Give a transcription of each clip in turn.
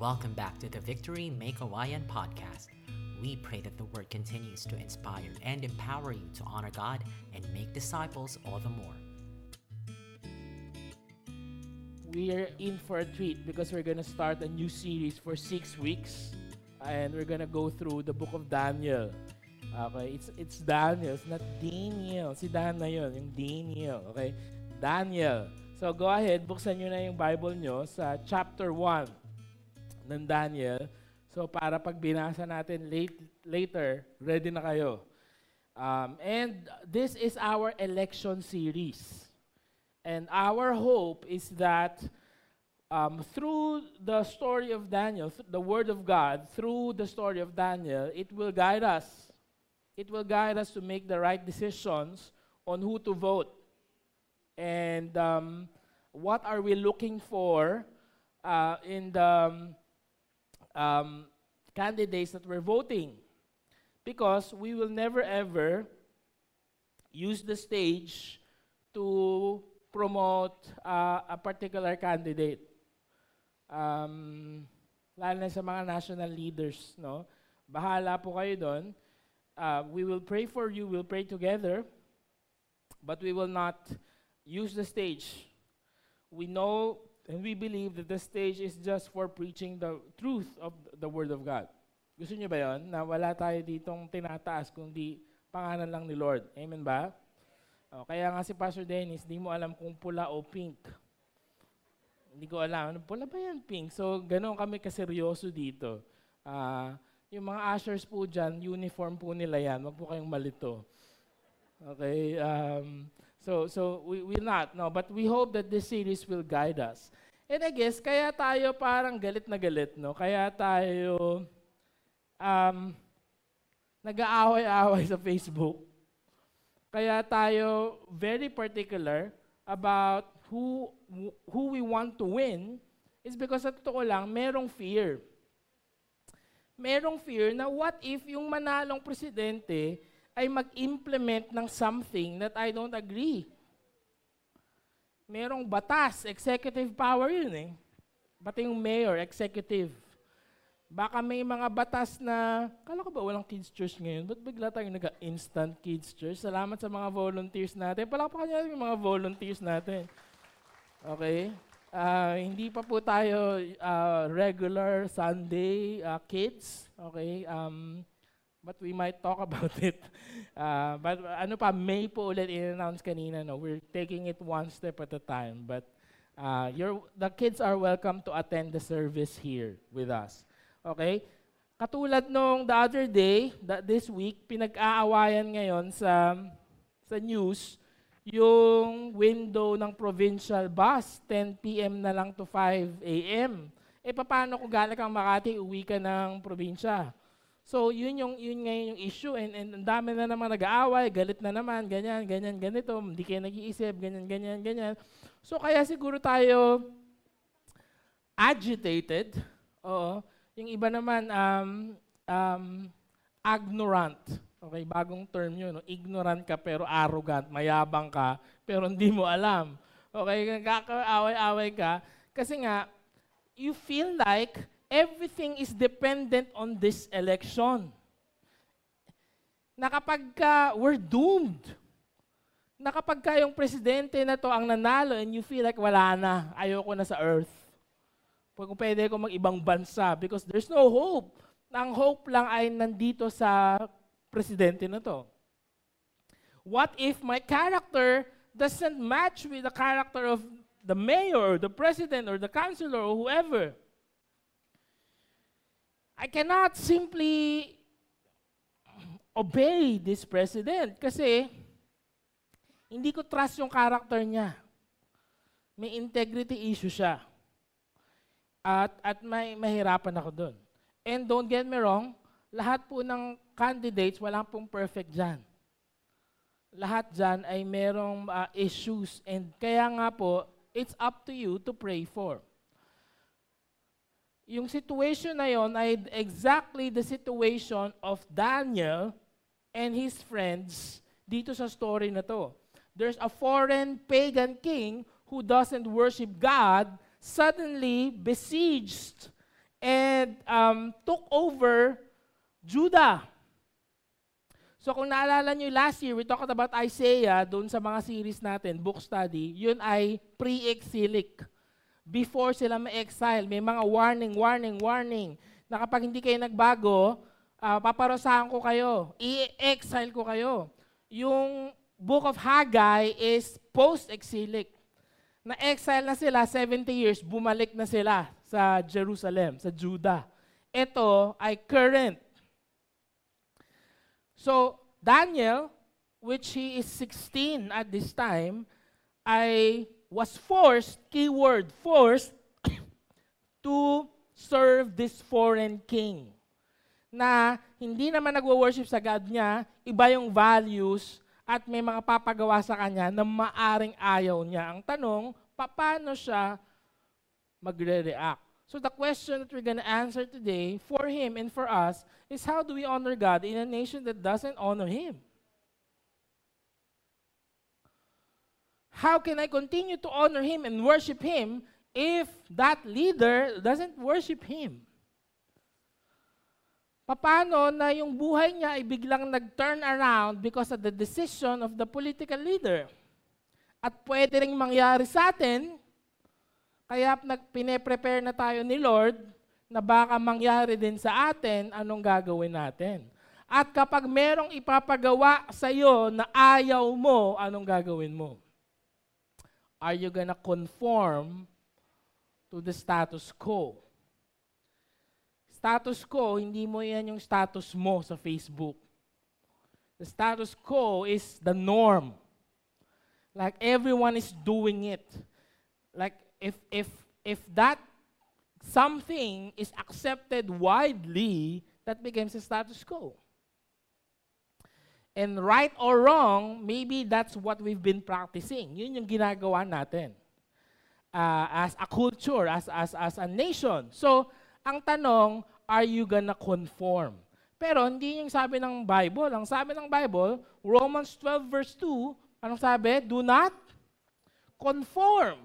Welcome back to the Victory Make Hawaiian podcast. We pray that the word continues to inspire and empower you to honor God and make disciples all the more. We are in for a treat because we're going to start a new series for six weeks. And we're going to go through the book of Daniel. Okay, it's it's Daniel, it's not Daniel. Si Dan na yun, yung Daniel. Okay, Daniel. So go ahead, buksan nyo na yung Bible nyo sa chapter 1 ng Daniel. So para pag binasa natin late, later, ready na kayo. Um, and this is our election series. And our hope is that um, through the story of Daniel, the Word of God, through the story of Daniel, it will guide us. It will guide us to make the right decisions on who to vote. And um, what are we looking for uh, in the um, candidates that we're voting. Because we will never ever use the stage to promote uh, a particular candidate. Um, lalo na sa mga national leaders, no? Bahala po kayo doon. Uh, we will pray for you, we'll pray together, but we will not use the stage. We know And we believe that the stage is just for preaching the truth of the Word of God. Gusto niyo ba yon Na wala tayo ditong tinataas kundi pangalan lang ni Lord. Amen ba? O, kaya nga si Pastor Dennis, di mo alam kung pula o pink. Hindi ko alam. Ano, pula ba yan, pink? So, ganun kami kaseryoso dito. Uh, yung mga ushers po dyan, uniform po nila yan. Huwag po kayong malito. Okay? Um, So, so we will not, no. But we hope that this series will guide us. And I guess, kaya tayo parang galit na galit, no? Kaya tayo um, nag-aaway-aaway sa Facebook. Kaya tayo very particular about who who we want to win is because sa totoo lang, merong fear. Merong fear na what if yung manalong presidente ay mag-implement ng something that I don't agree. Merong batas, executive power yun eh. Pati yung mayor, executive. Baka may mga batas na, kala ko ba walang kids church ngayon? Ba't bigla tayong nag-instant kids church? Salamat sa mga volunteers natin. Palakpakan niyo yung mga volunteers natin. Okay? Uh, hindi pa po tayo uh, regular Sunday uh, kids. Okay? Um, but we might talk about it. Uh, but ano pa, May po ulit in-announce kanina, no? we're taking it one step at a time. But uh, your, the kids are welcome to attend the service here with us. Okay? Katulad nung the other day, that this week, pinag-aawayan ngayon sa, sa news, yung window ng provincial bus, 10 p.m. na lang to 5 a.m. Eh, paano kung galing kang Makati, uwi ka ng probinsya? So, yun yung yun ngayon yung issue and and ang dami na naman nag-aaway, galit na naman, ganyan, ganyan, ganito, hindi kayo nag-iisip, ganyan, ganyan, ganyan. So, kaya siguro tayo agitated. Oo. Yung iba naman um um ignorant. Okay, bagong term yun. No? Ignorant ka pero arrogant, mayabang ka pero hindi mo alam. Okay, kakaaway-away ka kasi nga you feel like everything is dependent on this election. Na ka, we're doomed. Na ka yung presidente na to ang nanalo and you feel like wala na, ayoko na sa earth. Kung pwede ko mag-ibang bansa because there's no hope. Ang hope lang ay nandito sa presidente na to. What if my character doesn't match with the character of the mayor, or the president, or the councilor, or whoever? I cannot simply obey this president kasi hindi ko trust yung character niya. May integrity issue siya. At, at may mahirapan ako doon. And don't get me wrong, lahat po ng candidates, wala pong perfect dyan. Lahat dyan ay merong uh, issues. And kaya nga po, it's up to you to pray for yung situation na yon ay exactly the situation of Daniel and his friends dito sa story na to. There's a foreign pagan king who doesn't worship God suddenly besieged and um, took over Judah. So kung naalala nyo last year, we talked about Isaiah doon sa mga series natin, book study, yun ay pre-exilic. Before sila ma-exile, may mga warning, warning, warning, na kapag hindi kayo nagbago, uh, paparosahan ko kayo, i-exile ko kayo. Yung book of Haggai is post-exilic. Na-exile na sila, 70 years, bumalik na sila sa Jerusalem, sa Judah. Ito ay current So, Daniel, which he is 16 at this time, I was forced, keyword, forced, to serve this foreign king. Na hindi naman nagwo-worship sa God niya, iba yung values at may mga papagawa sa kanya na maaring ayaw niya. Ang tanong, paano siya magre-react? So the question that we're to answer today for him and for us is how do we honor God in a nation that doesn't honor him? How can I continue to honor him and worship him if that leader doesn't worship him? Paano na yung buhay niya ay biglang nag-turn around because of the decision of the political leader? At pwede rin mangyari sa atin kaya pine-prepare na tayo ni Lord na baka mangyari din sa atin, anong gagawin natin? At kapag merong ipapagawa sa iyo na ayaw mo, anong gagawin mo? Are you gonna conform to the status quo? Status quo, hindi mo yan yung status mo sa Facebook. The status quo is the norm. Like everyone is doing it. Like if if if that something is accepted widely, that becomes a status quo. And right or wrong, maybe that's what we've been practicing. Yun yung ginagawa natin. Uh, as a culture, as, as, as a nation. So, ang tanong, are you gonna conform? Pero hindi yung sabi ng Bible. Ang sabi ng Bible, Romans 12 verse 2, anong sabi? Do not conform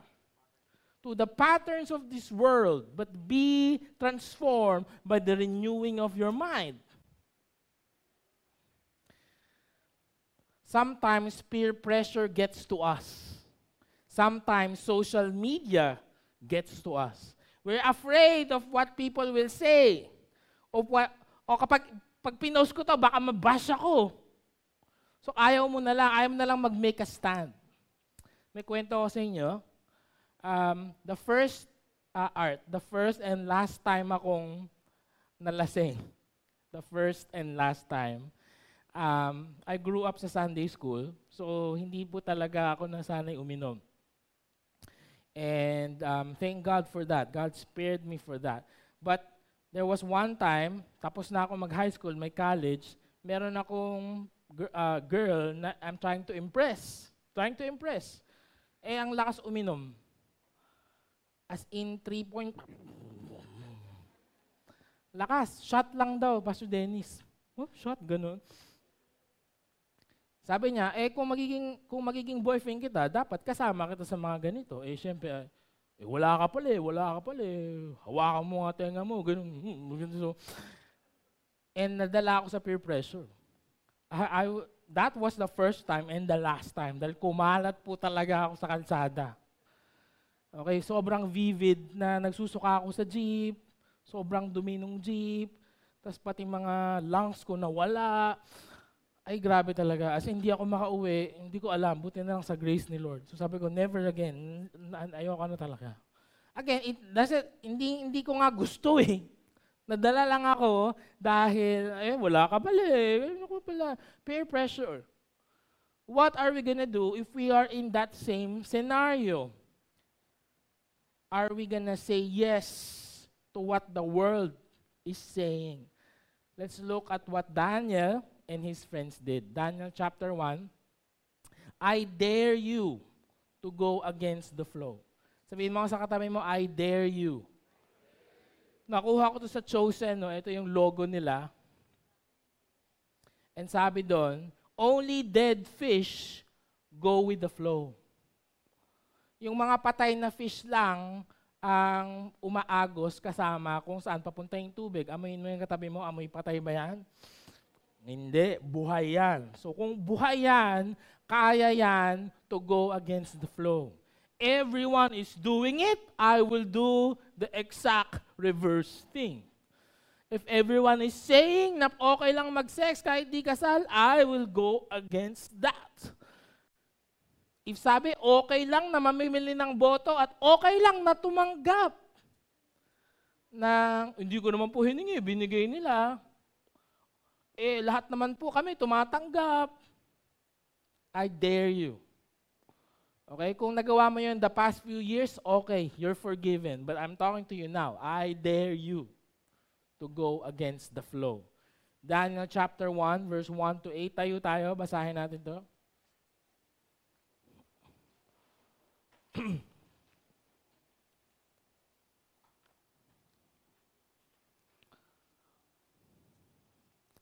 to the patterns of this world, but be transformed by the renewing of your mind. Sometimes peer pressure gets to us. Sometimes social media gets to us. We're afraid of what people will say. Of what, o kapag pag pinost ko to, baka mabash ako. So ayaw mo na lang, ayaw mo na lang mag-make a stand. May kwento ko sa inyo um, the first uh, art, the first and last time akong nalasing. The first and last time. Um, I grew up sa Sunday school, so hindi po talaga ako nasanay uminom. And um, thank God for that. God spared me for that. But there was one time, tapos na ako mag-high school, may college, meron akong uh, girl na I'm trying to impress. Trying to impress. Eh, ang lakas uminom. As in, 3 point... Lakas, shot lang daw, Pastor Dennis. Oh, shot, ganun. Sabi niya, eh kung magiging, kung magiging boyfriend kita, dapat kasama kita sa mga ganito. Eh syempre, eh, wala ka pala eh, wala ka pala eh. Hawakan mo nga tenga mo, ganun. Hmm, so, and nadala ako sa peer pressure. I, I, that was the first time and the last time dahil kumalat po talaga ako sa kalsada. Okay, sobrang vivid na nagsusuka ako sa jeep, sobrang dumi ng jeep, tapos pati mga lungs ko nawala. Ay, grabe talaga. As hindi ako makauwi, hindi ko alam, buti na lang sa grace ni Lord. So sabi ko, never again. Ayoko na talaga. Again, it doesn't, hindi, hindi ko nga gusto eh. Nadala lang ako dahil, eh, wala ka pala eh. Ano ko pala? Peer pressure. What are we gonna do if we are in that same scenario? are we to say yes to what the world is saying? Let's look at what Daniel and his friends did. Daniel chapter 1. I dare you to go against the flow. Sabihin mo sa katabi mo, I dare you. Nakuha ko to sa Chosen, no? ito yung logo nila. And sabi doon, only dead fish go with the flow. Yung mga patay na fish lang ang umaagos kasama kung saan papunta yung tubig. Amoyin mo yung katabi mo, amoy patay ba yan? Hindi, buhay yan. So kung buhay yan, kaya yan to go against the flow. Everyone is doing it, I will do the exact reverse thing. If everyone is saying na okay lang mag-sex kahit di kasal, I will go against that. If sabi, okay lang na mamimili ng boto at okay lang na tumanggap na hindi ko naman po hiningi, binigay nila. Eh, lahat naman po kami tumatanggap. I dare you. Okay, kung nagawa mo yun the past few years, okay, you're forgiven. But I'm talking to you now. I dare you to go against the flow. Daniel chapter 1, verse 1 to 8. Tayo tayo, basahin natin to.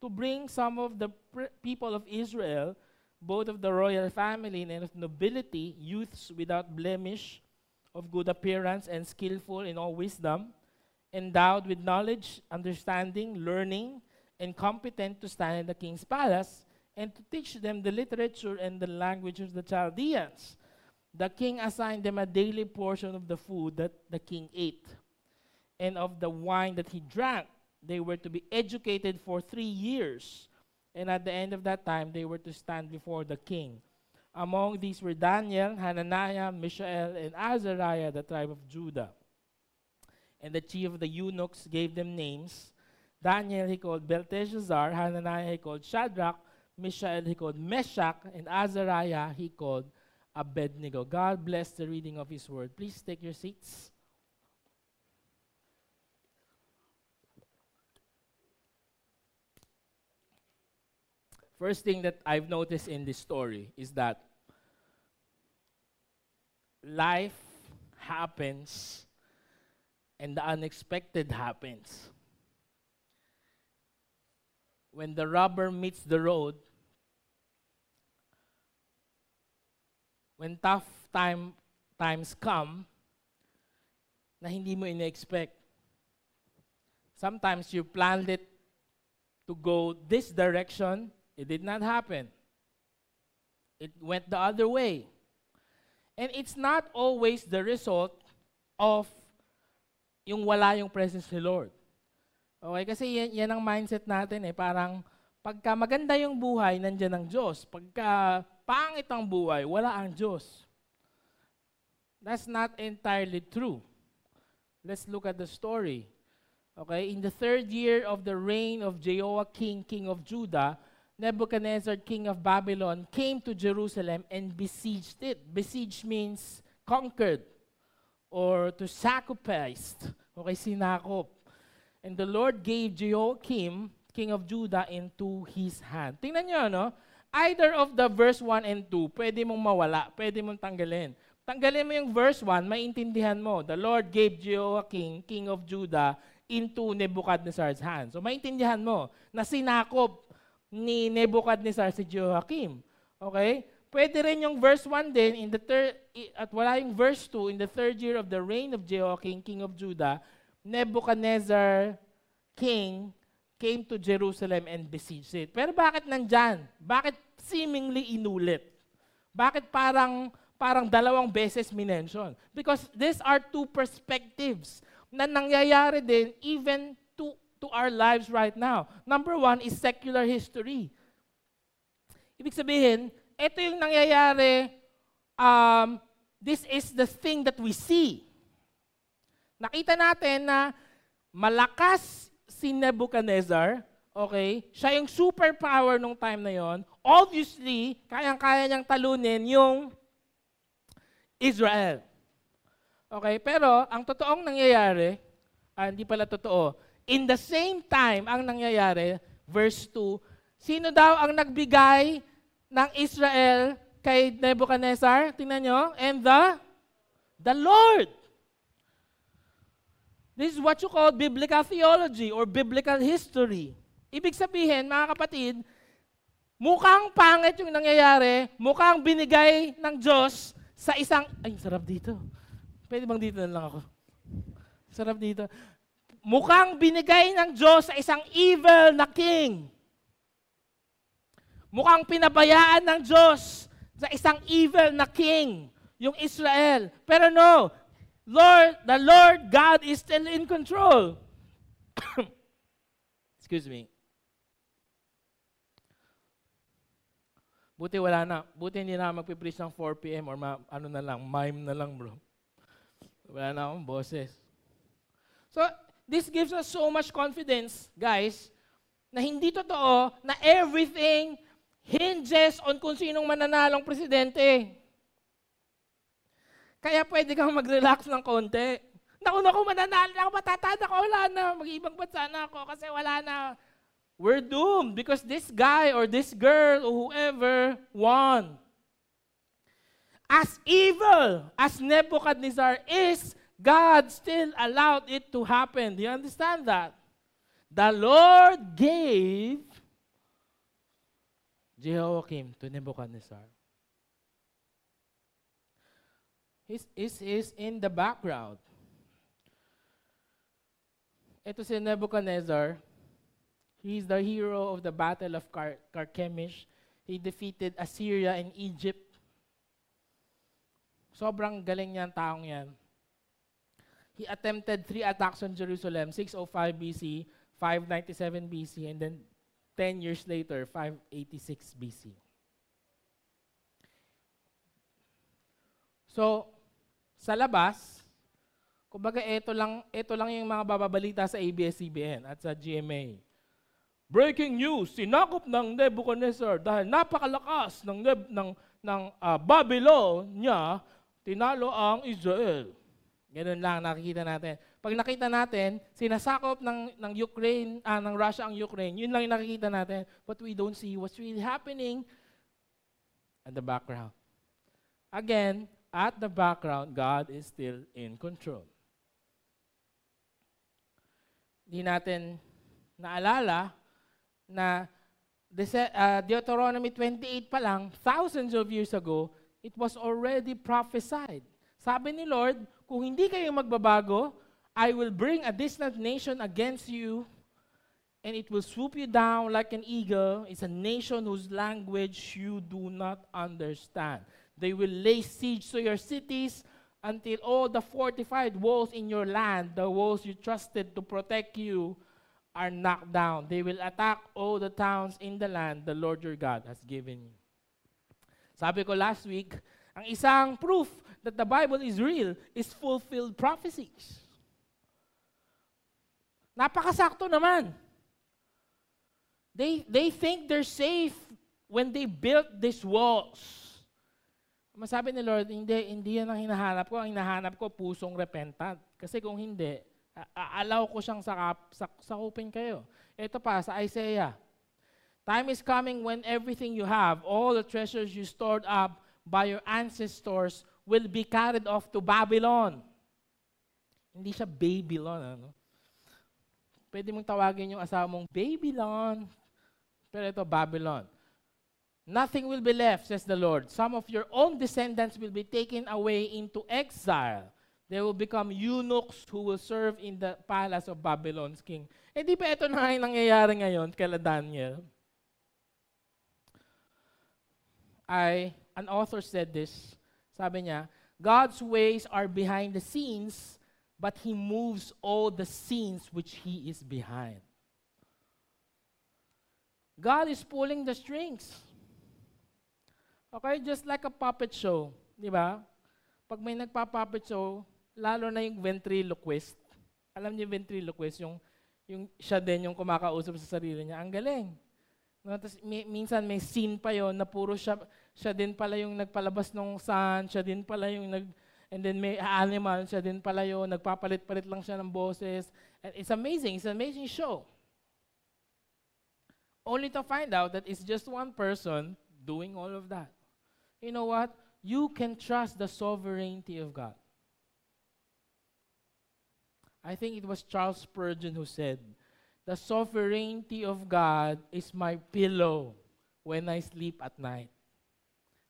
to bring some of the people of Israel, both of the royal family and of nobility, youths without blemish, of good appearance and skillful in all wisdom, endowed with knowledge, understanding, learning, and competent to stand in the king's palace, and to teach them the literature and the language of the Chaldeans. The king assigned them a daily portion of the food that the king ate, and of the wine that he drank. They were to be educated for three years, and at the end of that time, they were to stand before the king. Among these were Daniel, Hananiah, Mishael, and Azariah, the tribe of Judah. And the chief of the eunuchs gave them names. Daniel he called Belteshazzar, Hananiah he called Shadrach, Mishael he called Meshach, and Azariah he called Abednego. God bless the reading of his word. Please take your seats. First thing that I've noticed in this story is that life happens and the unexpected happens. When the rubber meets the road, when tough time times come na hindi mo ina-expect. Sometimes you planned it to go this direction, it did not happen. It went the other way. And it's not always the result of yung wala yung presence ni Lord. Okay, kasi yan, yan ang mindset natin eh. Parang pagka maganda yung buhay, nandiyan ang Diyos. Pagka pangit ang buhay, wala ang Diyos. That's not entirely true. Let's look at the story. Okay, in the third year of the reign of Jehoiakim, king of Judah, Nebuchadnezzar, king of Babylon, came to Jerusalem and besieged it. Besieged means conquered or to sacrifice. Okay, sinakop. And the Lord gave Jehoiakim, king of Judah, into his hand. Tingnan nyo, no? Either of the verse 1 and 2, pwede mong mawala, pwede mong tanggalin. Tanggalin mo yung verse 1, maintindihan mo. The Lord gave Jehoiakim, king of Judah, into Nebuchadnezzar's hand. So maintindihan mo na sinakop ni Nebuchadnezzar si Jehoiakim. Okay? Pwede rin yung verse 1 din in the third at wala yung verse 2 in the third year of the reign of Jehoiakim king of Judah, Nebuchadnezzar king came to Jerusalem and besieged it. Pero bakit nandyan? Bakit seemingly inulit? Bakit parang parang dalawang beses minention? Because these are two perspectives na nangyayari din even to our lives right now. Number one is secular history. Ibig sabihin, ito yung nangyayari, um, this is the thing that we see. Nakita natin na malakas si Nebuchadnezzar, okay, siya yung superpower nung time na yon. Obviously, kayang-kaya niyang talunin yung Israel. Okay, pero ang totoong nangyayari, ah, hindi pala totoo. In the same time, ang nangyayari, verse 2, sino daw ang nagbigay ng Israel kay Nebuchadnezzar? Tingnan nyo. And the? The Lord. This is what you call biblical theology or biblical history. Ibig sabihin, mga kapatid, mukhang pangit yung nangyayari, mukhang binigay ng Diyos sa isang, ay, sarap dito. Pwede bang dito na lang ako? Sarap dito. Mukhang binigay ng Diyos sa isang evil na king. Mukhang pinabayaan ng Diyos sa isang evil na king, yung Israel. Pero no, Lord, the Lord God is still in control. Excuse me. Buti wala na. Buti hindi na magpipreach ng 4 p.m. or ma- ano na lang, mime na lang bro. Wala na akong boses. So, this gives us so much confidence, guys, na hindi totoo na everything hinges on kung sinong mananalong presidente. Kaya pwede kang mag-relax ng konti. Naku, naku, mananalo na ako, matatanda ko, wala na, mag-ibang bansa na ako kasi wala na we're doomed because this guy or this girl or whoever won. As evil as Nebuchadnezzar is, God still allowed it to happen. Do you understand that? The Lord gave Jehoiakim to Nebuchadnezzar. He's, he's, he's in the background. Ito si Nebuchadnezzar, He is the hero of the Battle of Car- Carchemish. He defeated Assyria and Egypt. Sobrang galing niyan taong yan. He attempted three attacks on Jerusalem, 605 BC, 597 BC, and then 10 years later, 586 BC. So, sa labas, kumbaga ito lang, ito lang yung mga bababalita sa ABS-CBN at sa GMA. Breaking news, sinakop ng Nebuchadnezzar dahil napakalakas ng, ng, ng uh, Babylon niya, tinalo ang Israel. Ganun lang nakikita natin. Pag nakita natin, sinasakop ng, ng Ukraine, ah, ng Russia ang Ukraine, yun lang yung nakikita natin. But we don't see what's really happening at the background. Again, at the background, God is still in control. Hindi natin naalala na uh, Deuteronomy 28 pa lang, thousands of years ago, it was already prophesied. Sabi ni Lord, kung hindi kayo magbabago, I will bring a distant nation against you and it will swoop you down like an eagle. It's a nation whose language you do not understand. They will lay siege to your cities until all the fortified walls in your land, the walls you trusted to protect you, are knocked down. They will attack all the towns in the land the Lord your God has given you. Sabi ko last week, ang isang proof that the Bible is real is fulfilled prophecies. Napakasakto naman. They, they think they're safe when they built these walls. Masabi ni Lord, hindi, hindi yan ang hinahanap ko. Ang hinahanap ko, pusong repentant. Kasi kung hindi, allow ko siyang sakap, sak, sakupin kayo. Ito pa, sa Isaiah. Time is coming when everything you have, all the treasures you stored up by your ancestors will be carried off to Babylon. Hindi siya Babylon. Ano? Pwede mong tawagin yung asawa mong Babylon. Pero ito, Babylon. Nothing will be left, says the Lord. Some of your own descendants will be taken away into exile They will become eunuchs who will serve in the palace of Babylon's king. Eh di ba ito na yung nangyayari ngayon kay Daniel? I, an author said this, sabi niya, God's ways are behind the scenes, but He moves all the scenes which He is behind. God is pulling the strings. Okay, just like a puppet show, di ba? Pag may nagpa-puppet show, lalo na yung ventriloquist. Alam niyo yung ventriloquist, yung, yung siya din yung kumakausap sa sarili niya. Ang galing. No, tapos, may, minsan may scene pa yon na puro siya, siya din pala yung nagpalabas ng sun, siya din pala yung nag, and then may animal siya din pala yun, nagpapalit-palit lang siya ng boses. And it's amazing, it's an amazing show. Only to find out that it's just one person doing all of that. You know what? You can trust the sovereignty of God. I think it was Charles Spurgeon who said, The sovereignty of God is my pillow when I sleep at night.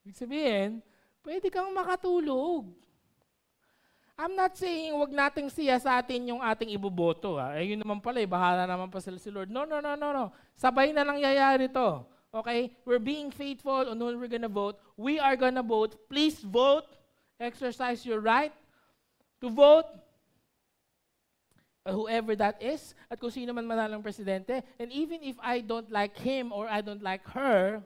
Ibig sabihin, pwede kang makatulog. I'm not saying wag nating siya sa atin yung ating iboboto. Ha? Eh, yun naman pala, eh, bahala naman pa sila si Lord. No, no, no, no, no. Sabay na lang yayari to. Okay? We're being faithful on who we're gonna vote. We are gonna vote. Please vote. Exercise your right to vote. Whoever that is, at kung sino man manalang presidente. And even if I don't like him or I don't like her,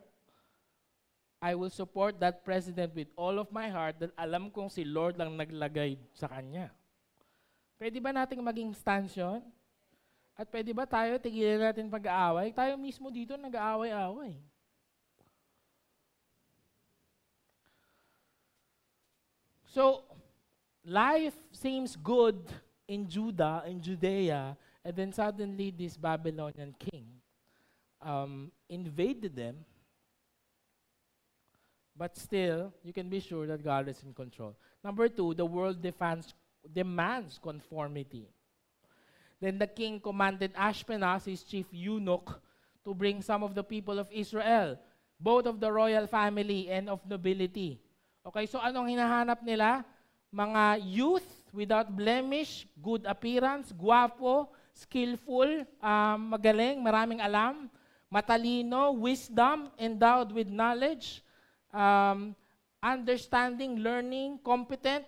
I will support that president with all of my heart that alam kong si Lord lang naglagay sa kanya. Pwede ba nating maging stance yun? At pwede ba tayo tigilan natin pag-aaway? Tayo mismo dito nag-aaway-aaway. So, life seems good in Judah, in Judea, and then suddenly this Babylonian king um, invaded them But still, you can be sure that God is in control. Number two, the world defends, demands conformity. Then the king commanded Ashpenaz, his chief eunuch, to bring some of the people of Israel, both of the royal family and of nobility. Okay, so anong hinahanap nila? Mga youth without blemish, good appearance, guwapo, skillful, um, magaling, maraming alam, matalino, wisdom, endowed with knowledge, um, understanding, learning, competent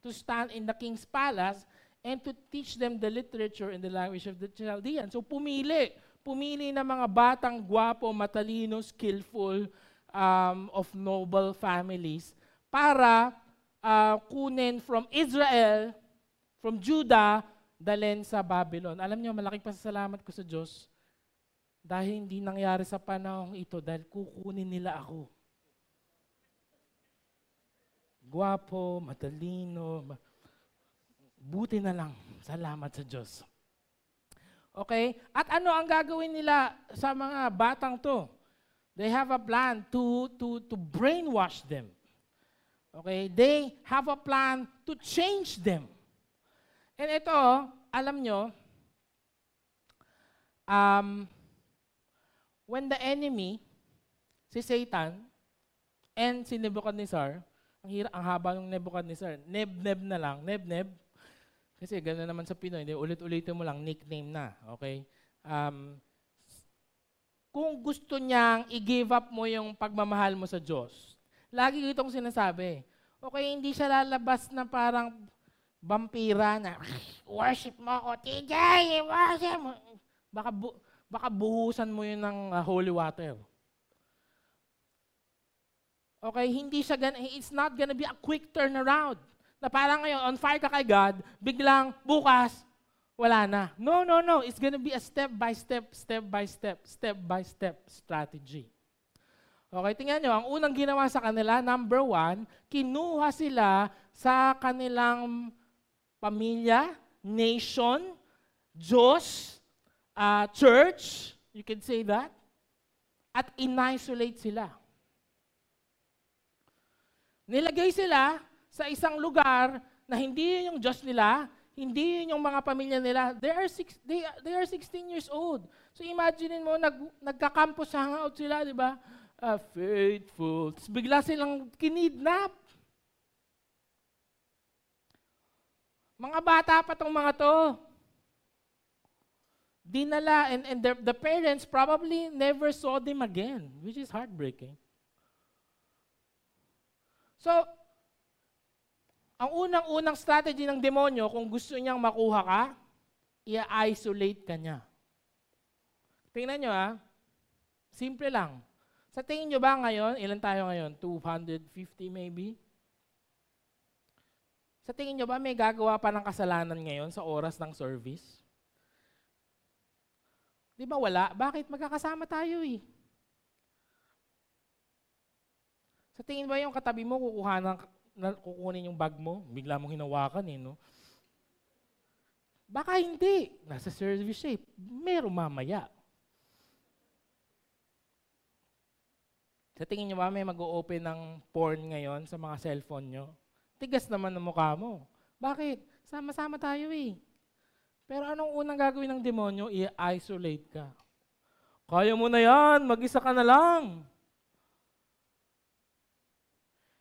to stand in the king's palace and to teach them the literature and the language of the Chaldean. So pumili. Pumili ng mga batang gwapo, matalino, skillful, um, of noble families para uh, kunin from Israel, from Judah, dalhin sa Babylon. Alam niyo, malaking pasasalamat ko sa Diyos dahil hindi nangyari sa panahong ito dahil kukunin nila ako guwapo, matalino. Buti na lang. Salamat sa Diyos. Okay? At ano ang gagawin nila sa mga batang to? They have a plan to, to, to brainwash them. Okay? They have a plan to change them. And ito, alam nyo, um, when the enemy, si Satan, and si Nebuchadnezzar, ang hirap, ang haba ng Nebuchadnezzar. Neb-neb na lang. Neb-neb. Kasi gano'n naman sa Pinoy, ulit-ulitin mo lang, nickname na. Okay? Um, kung gusto niyang i-give up mo yung pagmamahal mo sa Diyos, lagi itong sinasabi. Okay, hindi siya lalabas na parang vampira na, worship mo ako, TJ, worship mo. Baka, bu- baka buhusan mo yun ng uh, holy water. Okay, hindi siya gan it's not gonna be a quick turnaround. Na parang ngayon, on fire ka kay God, biglang bukas, wala na. No, no, no. It's gonna be a step by step, step by step, step by step strategy. Okay, tingnan nyo, ang unang ginawa sa kanila, number one, kinuha sila sa kanilang pamilya, nation, Diyos, uh, church, you can say that, at in-isolate sila. Nilagay sila sa isang lugar na hindi yun yung Diyos nila, hindi yun yung mga pamilya nila. They are, six, they, they are 16 years old. So imagine mo, nag, nagka-campus hangout sila, di ba? Uh, faithful. Tapos bigla silang kinidnap. Mga bata pa tong mga to. Dinala, and, and the, the parents probably never saw them again, which is heartbreaking. So, ang unang-unang strategy ng demonyo, kung gusto niyang makuha ka, i-isolate ka niya. Tingnan nyo ah, simple lang. Sa tingin nyo ba ngayon, ilan tayo ngayon? 250 maybe? Sa tingin nyo ba may gagawa pa ng kasalanan ngayon sa oras ng service? Di ba wala? Bakit? Magkakasama tayo eh. Sa tingin ba yung katabi mo kukuha ng, kukunin yung bag mo, bigla mong hinawakan eh, no? Baka hindi. Nasa service shape. Meron mamaya. Sa tingin nyo ba may mag-open ng porn ngayon sa mga cellphone nyo? Tigas naman ng mukha mo. Bakit? Sama-sama tayo eh. Pero anong unang gagawin ng demonyo? I-isolate ka. Kaya mo na yan, mag-isa ka na lang.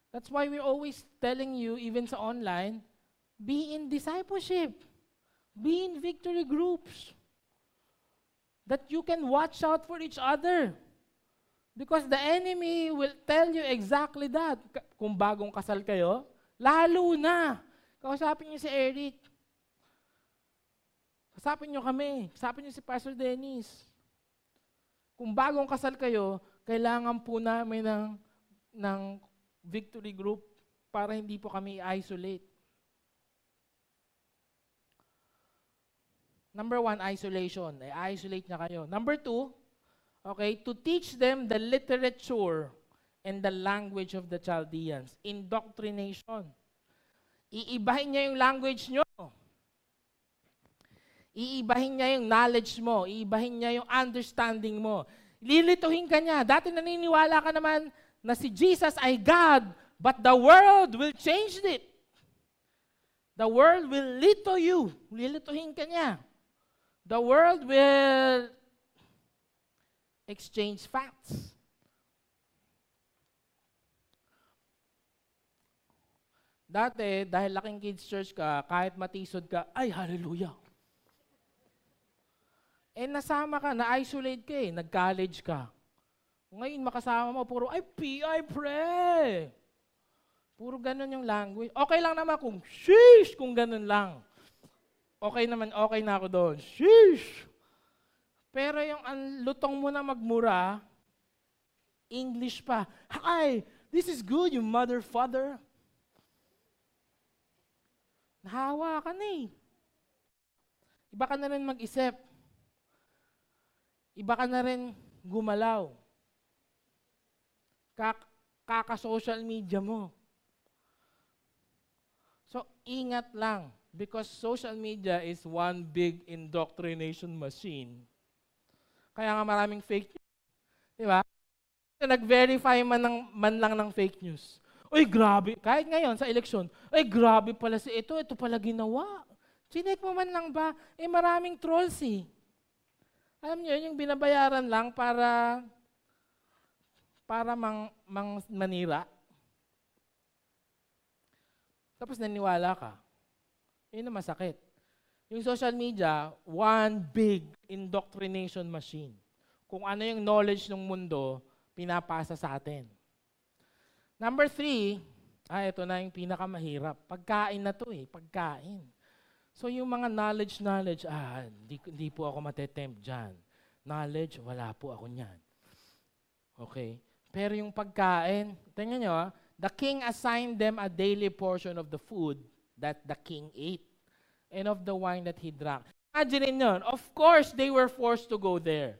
That's why we're always telling you, even sa online, be in discipleship. Be in victory groups. That you can watch out for each other. Because the enemy will tell you exactly that. Kung bagong kasal kayo, lalo na. Kausapin niyo si Eric. Kausapin niyo kami. Kausapin niyo si Pastor Dennis. Kung bagong kasal kayo, kailangan po namin ng, ng victory group para hindi po kami isolate. Number one, isolation. I-isolate na kayo. Number two, okay, to teach them the literature and the language of the Chaldeans. Indoctrination. Iibahin niya yung language nyo. Iibahin niya yung knowledge mo. Iibahin niya yung understanding mo. Lilituhin ka niya. Dati naniniwala ka naman na si Jesus ay God, but the world will change it. The world will lito you. Lilituhin ka niya. The world will exchange facts. Dati, dahil laking kids church ka, kahit matisod ka, ay, hallelujah. Eh, nasama ka, na-isolate ka eh, nag-college ka. Ngayon, makasama mo, puro, ay, PI, pre! Puro ganun yung language. Okay lang naman kung, sheesh, kung ganun lang okay naman, okay na ako doon. Sheesh! Pero yung ang lutong mo na magmura, English pa. Hi, this is good, you mother, father. Nahawa ka na eh. Iba ka na rin mag-isip. Iba ka na rin gumalaw. Kak kaka-social media mo. So, ingat lang. Because social media is one big indoctrination machine. Kaya nga maraming fake news. Di ba? Nag-verify man, ng, man lang ng fake news. Uy, grabe. Kahit ngayon sa eleksyon, ay grabe pala si ito, ito pala ginawa. Chinek mo man lang ba? Eh maraming trolls eh. Alam niyo, yung binabayaran lang para para mang, mang manira. Tapos naniwala ka. Yun ang masakit. Yung social media, one big indoctrination machine. Kung ano yung knowledge ng mundo, pinapasa sa atin. Number three, ah, ito na yung pinakamahirap. Pagkain na to eh, pagkain. So yung mga knowledge, knowledge, ah, hindi, hindi po ako matetempt dyan. Knowledge, wala po ako niyan. Okay? Pero yung pagkain, tingnan nyo ah, the king assigned them a daily portion of the food that the king ate and of the wine that he drank. Imagine yun. Of course, they were forced to go there.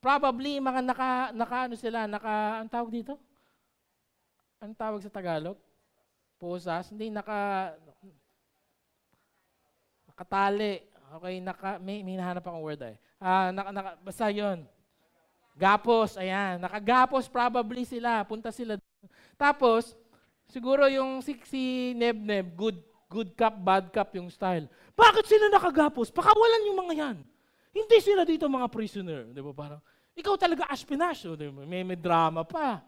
Probably, mga naka, naka ano sila, naka, ang tawag dito? Ang tawag sa Tagalog? Posas? Hindi, naka, nakatali. Okay, naka, may, may nahanap akong word eh. Ah, naka, naka, basta yun. Gapos, ayan. Nakagapos probably sila. Punta sila. Tapos, siguro yung si, si Neb Neb, good good cup, bad cup yung style. Bakit sila nakagapos? Pakawalan yung mga yan. Hindi sila dito mga prisoner. Di ba? Parang, ikaw talaga aspinash. Di ba? May, may drama pa.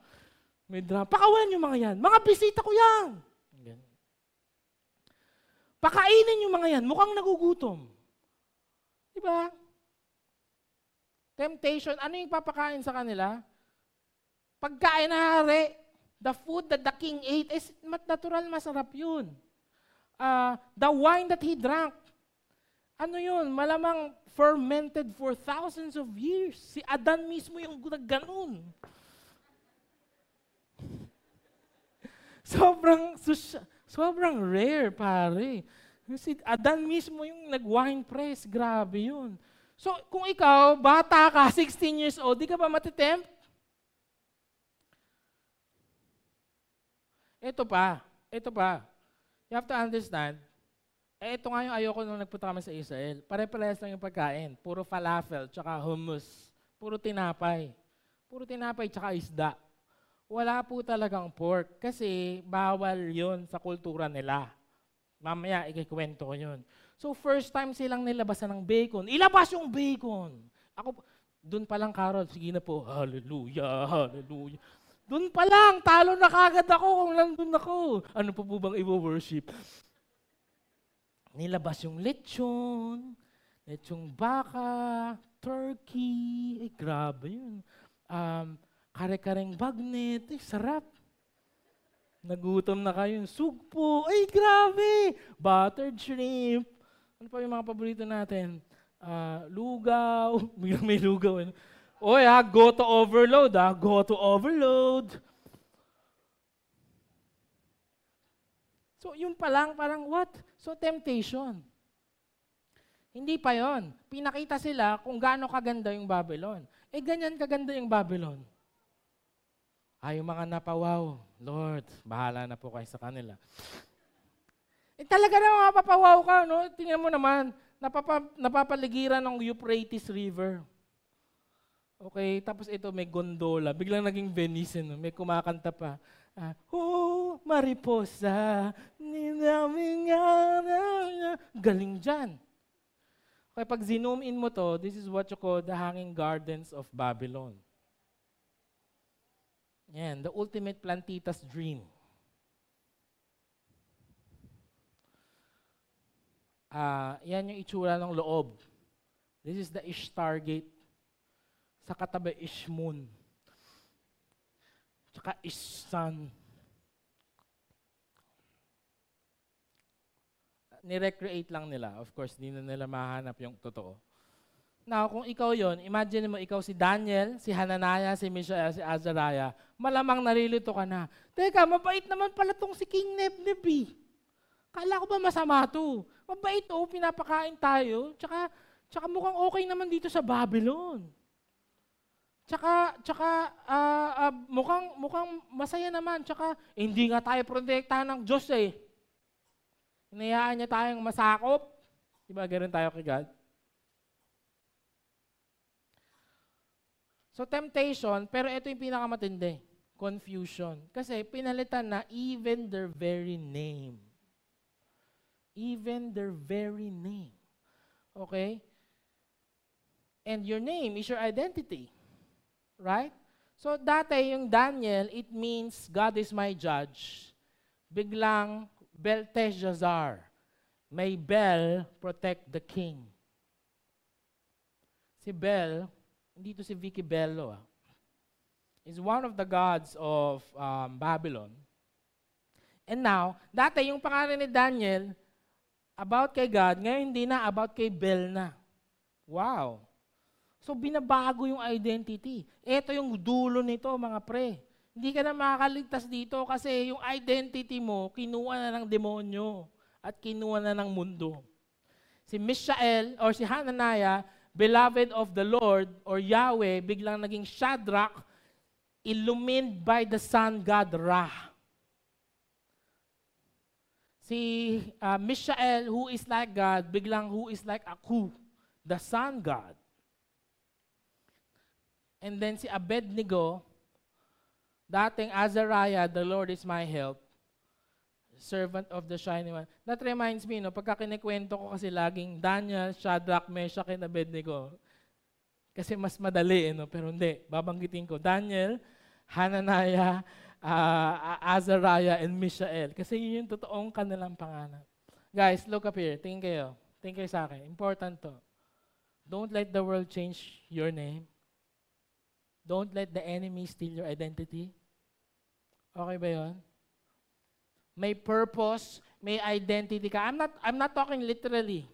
May drama. Pakawalan yung mga yan. Mga bisita ko yan. Pakainin yung mga yan. Mukhang nagugutom. Di ba? Temptation. Ano yung papakain sa kanila? Pagkain na hari. The food that the king ate is natural masarap yun uh, the wine that he drank, ano yun? Malamang fermented for thousands of years. Si Adan mismo yung ganun. sobrang, sobrang rare, pare. Si Adan mismo yung nag-wine press. Grabe yun. So, kung ikaw, bata ka, 16 years old, di ka ba matitempt? Ito pa, ito pa. You have to understand, eh, ito nga yung ayoko nung nagpunta kami sa Israel. Pare-parehas lang yung pagkain. Puro falafel, tsaka hummus. Puro tinapay. Puro tinapay, tsaka isda. Wala po talagang pork kasi bawal yon sa kultura nila. Mamaya, ikikwento ko yun. So, first time silang nilabasan ng bacon. Ilabas yung bacon! Ako, doon pa lang, Carol, sige na po, hallelujah, hallelujah. Doon pa lang, talo na kagad ako kung nandun ako. Ano pa po bang i-worship? Nilabas yung lechon, lechong baka, turkey, eh, grabe yun. Um, kare-kareng bagnet, eh, sarap. Nagutom na kayo. Sugpo, ay grabe! Buttered shrimp. Ano pa yung mga paborito natin? Uh, lugaw. Biglang may lugaw. Ano? Oy, ha, go to overload, ha? Go to overload. So, yung pa lang, parang what? So, temptation. Hindi pa yon. Pinakita sila kung gaano kaganda yung Babylon. Eh, ganyan kaganda yung Babylon. Ay, yung mga napawaw, Lord, bahala na po kayo sa kanila. Eh, talaga na mapapawaw ka, no? Tingnan mo naman, napapa, napapaligiran ng Euphrates River. Okay, tapos ito may gondola. Biglang naging Venice, no? may kumakanta pa. Uh, oh, mariposa, galing dyan. Okay, pag zoom in mo to, this is what you call the hanging gardens of Babylon. Yan, the ultimate plantitas dream. Uh, yan yung itsura ng loob. This is the Ishtar Gate sa katabi Ishmun. Tsaka Ishsan. Ni-recreate lang nila. Of course, hindi na nila mahanap yung totoo. Now, kung ikaw yon, imagine mo ikaw si Daniel, si Hananiah, si Mishael, si Azariah, malamang narilito ka na. Teka, mabait naman pala tong si King Nebneb eh. Kala ko ba masama to? Mabait oh, pinapakain tayo. Tsaka, tsaka mukhang okay naman dito sa Babylon. Tsaka, tsaka uh, uh, mukhang, mukhang masaya naman. Tsaka, eh, hindi nga tayo protektahan ng Diyos eh. Hinayaan niya tayong masakop. Di ba ganun tayo kay God? So temptation, pero ito yung pinakamatindi. Confusion. Kasi pinalitan na even their very name. Even their very name. Okay? And your name is your identity. Right? So dati yung Daniel, it means God is my judge. Biglang Belteshazzar. May Bel protect the king. Si Bel, hindi to si Vicky Bello, ah, is one of the gods of um, Babylon. And now, dati yung pangalan ni Daniel, about kay God, ngayon hindi na, about kay Bel na. Wow. So binabago yung identity. Ito yung dulo nito, mga pre. Hindi ka na makakaligtas dito kasi yung identity mo, kinuha na ng demonyo at kinuha na ng mundo. Si Mishael or si Hananiah, beloved of the Lord or Yahweh, biglang naging Shadrach, illumined by the sun god Ra. Si uh, Mishael, who is like God, biglang who is like Aku, the sun god. And then si Abednego, dating Azariah, the Lord is my help, servant of the shining one. That reminds me, no, pagka kinikwento ko kasi laging Daniel, Shadrach, Meshach, and Abednego. Kasi mas madali, eh, no? pero hindi. Babanggitin ko, Daniel, Hananiah, uh, Azariah, and Mishael. Kasi yun yung totoong kanilang pangalan. Guys, look up here. Tingin kayo. Tingin kayo sa akin. Important to. Don't let the world change your name. Don't let the enemy steal your identity. Okay ba yun? May purpose, may identity ka. I'm not, I'm not talking literally.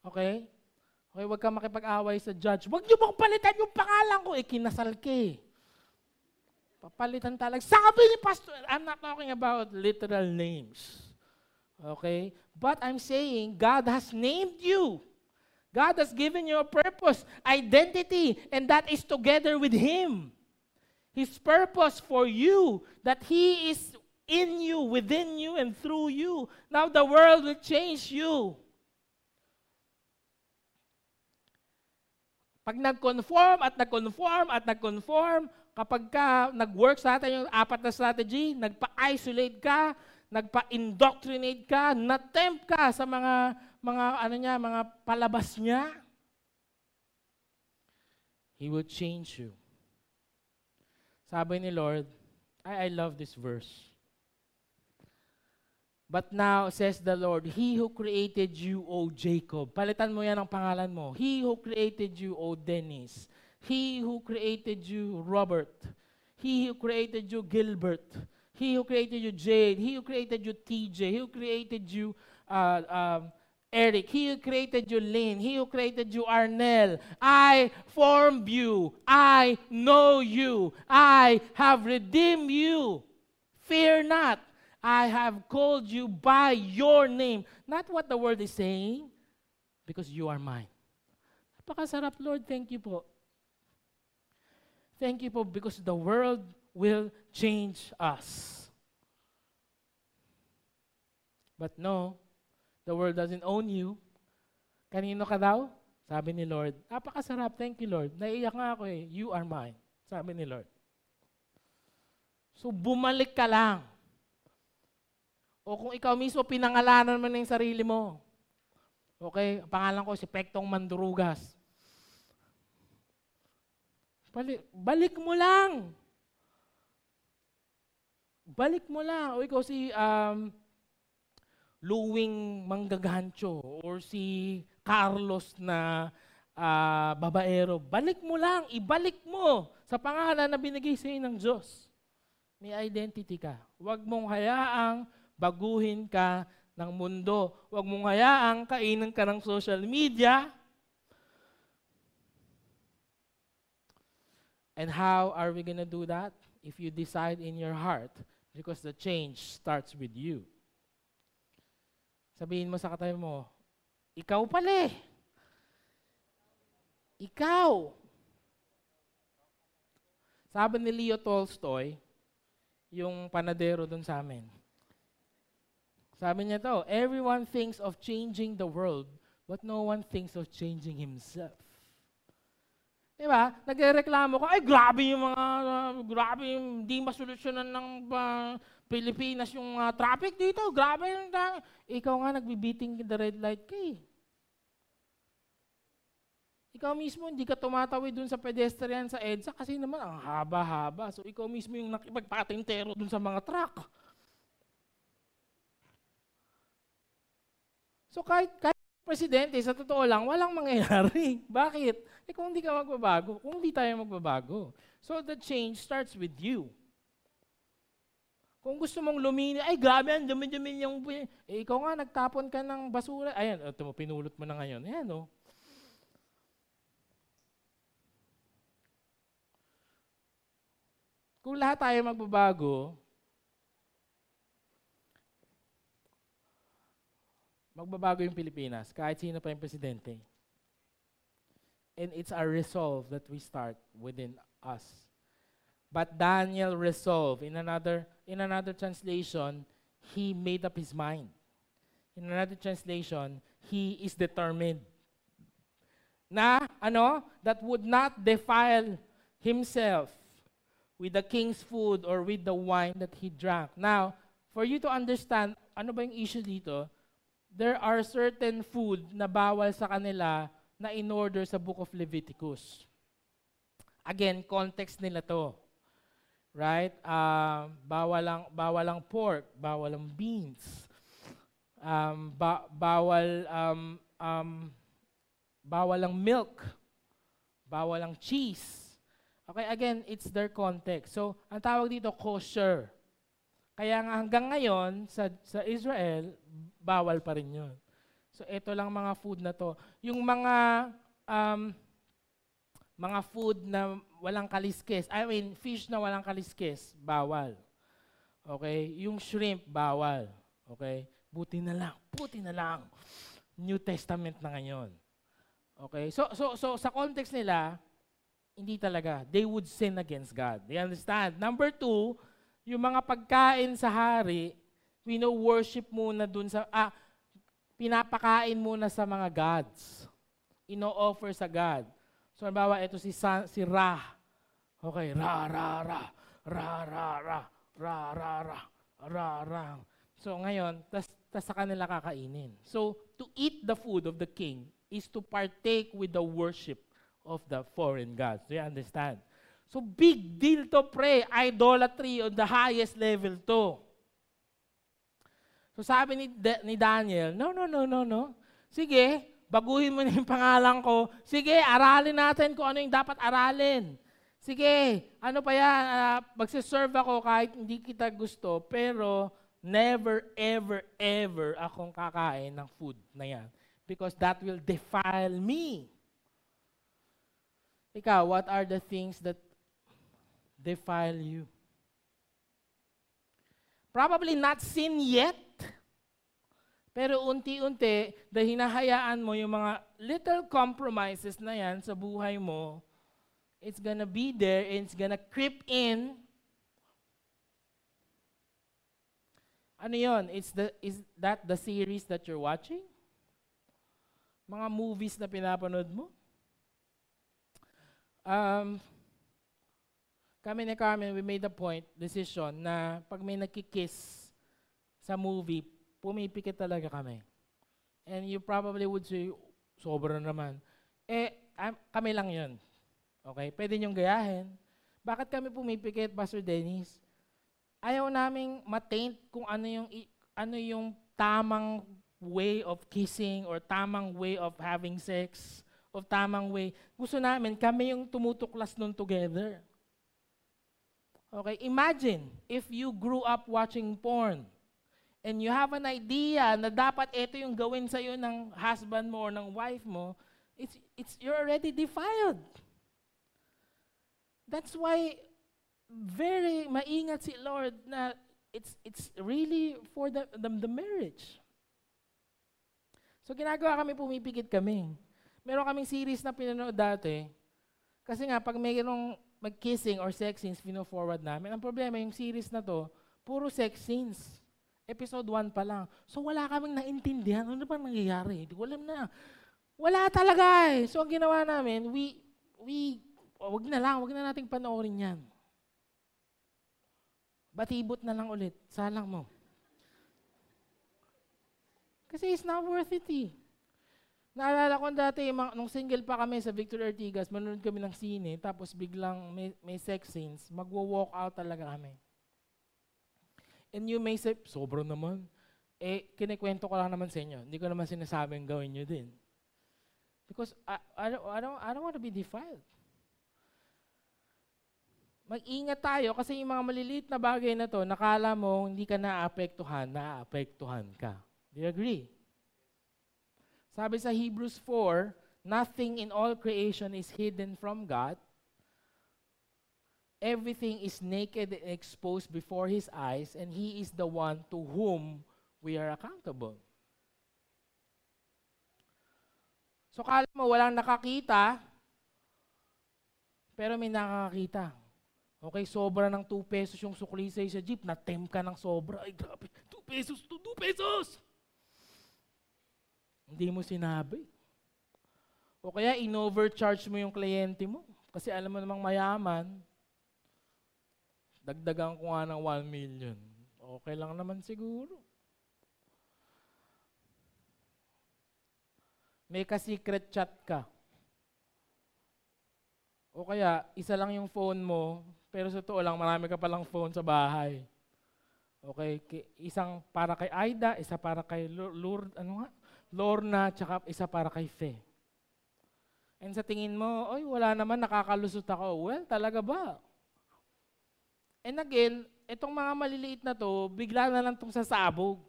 Okay? Okay, huwag ka makipag-away sa judge. Huwag niyo bang palitan yung pangalan ko? Eh, ka eh. Papalitan talaga. Sabi ni Pastor, I'm not talking about literal names. Okay? But I'm saying God has named you. God has given you a purpose, identity, and that is together with Him. His purpose for you, that He is in you, within you, and through you. Now the world will change you. Pag nag-conform at nag-conform at nag-conform, kapag ka nag-work sa atin yung apat na strategy, nagpa-isolate ka, nagpa-indoctrinate ka, na-tempt ka sa mga mga ano niya, mga palabas niya, He will change you. Sabi ni Lord, I, I love this verse. But now, says the Lord, He who created you, O Jacob. Palitan mo yan ang pangalan mo. He who created you, O Dennis. He who created you, Robert. He who created you, Gilbert. He who created you, Jade. He who created you, TJ. He who created you, uh, um, Eric. He who created you, Lynn. He who created you, Arnell. I formed you. I know you. I have redeemed you. Fear not. I have called you by your name. Not what the word is saying, because you are mine. Napakasarap, Lord. Thank you po. Thank you po because the world will change us. But no, the world doesn't own you. Kanino ka daw? Sabi ni Lord. Napakasarap. Thank you, Lord. Naiiyak nga ako eh. You are mine. Sabi ni Lord. So, bumalik ka lang. O kung ikaw mismo pinangalanan mo na yung sarili mo. Okay, ang pangalan ko si Pektong Mandurugas. Balik, balik mo lang. Balik mo lang. O ikaw si um, Luwing Manggagancho or si Carlos na uh, babaero. Balik mo lang. Ibalik mo sa pangalan na binigay sa ng Diyos. May identity ka. Huwag mong hayaang baguhin ka ng mundo. Huwag mong hayaang kainan ka ng social media. And how are we going to do that? If you decide in your heart, because the change starts with you. Sabihin mo sa katabi mo, ikaw pala eh. Ikaw. Sabi ni Leo Tolstoy, yung panadero dun sa amin, sabi niya to, everyone thinks of changing the world, but no one thinks of changing himself. Di ba? Nagreklamo ka, ay grabe yung mga, uh, grabe yung di masolusyonan ng uh, Pilipinas yung uh, traffic dito, grabe yung uh, Ikaw nga nagbibiting the red light ka eh. Ikaw mismo, hindi ka tumatawid dun sa pedestrian sa EDSA kasi naman ang haba-haba. So ikaw mismo yung nakipagpatintero dun sa mga truck. So kahit, kahit presidente, sa totoo lang, walang mangyayari. Bakit? Eh kung hindi ka magbabago, kung hindi tayo magbabago. So the change starts with you. Kung gusto mong lumini, ay grabe, ang dumi-dumi yung... Eh, ikaw nga, nagtapon ka ng basura. Ayan, ito mo, pinulot mo na ngayon. Ayan, oh. Kung lahat tayo magbabago, magbabago yung Pilipinas, kahit sino pa yung presidente. And it's our resolve that we start within us. But Daniel resolved. In another, in another translation, he made up his mind. In another translation, he is determined. Na, ano, that would not defile himself with the king's food or with the wine that he drank. Now, for you to understand, ano ba yung issue dito? There are certain food na bawal sa kanila na in order sa book of Leviticus. Again, context nila to. Right? Uh, bawal lang bawal lang pork, bawal lang beans. Um, ba- bawal um, um, bawal lang milk. Bawal lang cheese. Okay, again, it's their context. So, ang tawag dito kosher. Kaya nga hanggang ngayon sa sa Israel, bawal pa rin 'yun. So ito lang mga food na to. Yung mga um, mga food na walang kaliskes, I mean fish na walang kaliskes, bawal. Okay? Yung shrimp, bawal. Okay? Buti na lang, buti na lang. New Testament na ngayon. Okay? So so so sa context nila, hindi talaga. They would sin against God. They understand? Number two, yung mga pagkain sa hari, wino-worship muna dun sa, ah, pinapakain muna sa mga gods. Ino-offer sa God. So, halimbawa, ito si, San, si Ra. Okay, Ra, Ra, Ra, Ra, Ra, Ra, Ra, Ra, Ra, Ra, Ra. So, ngayon, tas, tas sa kanila kakainin. So, to eat the food of the king is to partake with the worship of the foreign gods. Do you understand? So, big deal to pray. Idolatry on the highest level to. So sabi ni, De- ni Daniel, no, no, no, no, no. Sige, baguhin mo na yung pangalan ko. Sige, aralin natin kung ano yung dapat aralin. Sige, ano pa yan, uh, magsiserve ako kahit hindi kita gusto, pero never, ever, ever akong kakain ng food na yan. Because that will defile me. Ikaw, what are the things that defile you? Probably not sin yet, pero unti-unti, dahil hinahayaan mo yung mga little compromises na yan sa buhay mo, it's gonna be there and it's gonna creep in. Ano yon? It's the, is that the series that you're watching? Mga movies na pinapanood mo? Um, kami ni Carmen, we made a point, decision, na pag may nagkikiss sa movie, pumipikit talaga kami. And you probably would say, sobra naman. Eh, kami lang yun. Okay? Pwede niyong gayahin. Bakit kami pumipikit, Pastor Dennis? Ayaw naming mataint kung ano yung, ano yung tamang way of kissing or tamang way of having sex or tamang way. Gusto namin, kami yung tumutuklas nun together. Okay, imagine if you grew up watching porn and you have an idea na dapat ito yung gawin sa iyo ng husband mo or ng wife mo, it's, it's, you're already defiled. That's why very maingat si Lord na it's, it's really for the, the, the marriage. So ginagawa kami, pumipikit kami. Meron kaming series na pinanood dati. Kasi nga, pag mayroong mag-kissing or sex scenes, pino-forward namin. Ang problema, yung series na to, puro sex scenes. Episode 1 pa lang. So wala kaming naintindihan. Ano ba nangyayari? Hindi ko alam na. Wala talaga eh. So ang ginawa namin, we, we, oh, wag na lang, wag na nating panoorin yan. Batibot na lang ulit. Salang mo. Kasi it's not worth it eh. Naalala ko dati, nung single pa kami sa Victor Ortigas, manonood kami ng sine, tapos biglang may, may sex scenes, magwo-walk out talaga kami. And you may say, sobra naman. Eh, kinikwento ko lang naman sa inyo. Hindi ko naman sinasabing gawin nyo din. Because I, I, don't, I, don't, I don't want to be defiled. Mag-ingat tayo kasi yung mga maliliit na bagay na to, nakala mo hindi ka naapektuhan, naapektuhan ka. Do you agree? Sabi sa Hebrews 4, nothing in all creation is hidden from God, everything is naked and exposed before His eyes, and He is the one to whom we are accountable. So kala mo walang nakakita, pero may nakakita. Okay, sobra ng 2 pesos yung sukli sa jeep, na-tem ka ng sobra. Ay, grabe, 2 pesos, 2, 2 pesos! Hindi mo sinabi. O kaya in-overcharge mo yung kliyente mo. Kasi alam mo namang mayaman, Dagdagan ko nga ng 1 million. Okay lang naman siguro. May ka-secret chat ka. O kaya, isa lang yung phone mo, pero sa totoo lang, marami ka palang phone sa bahay. Okay, isang para kay Aida, isa para kay Lord, ano nga? Lorna, tsaka isa para kay Fe. And sa tingin mo, oy, wala naman, nakakalusot ako. Well, talaga ba? And again, itong mga maliliit na to, bigla na lang itong sasabog.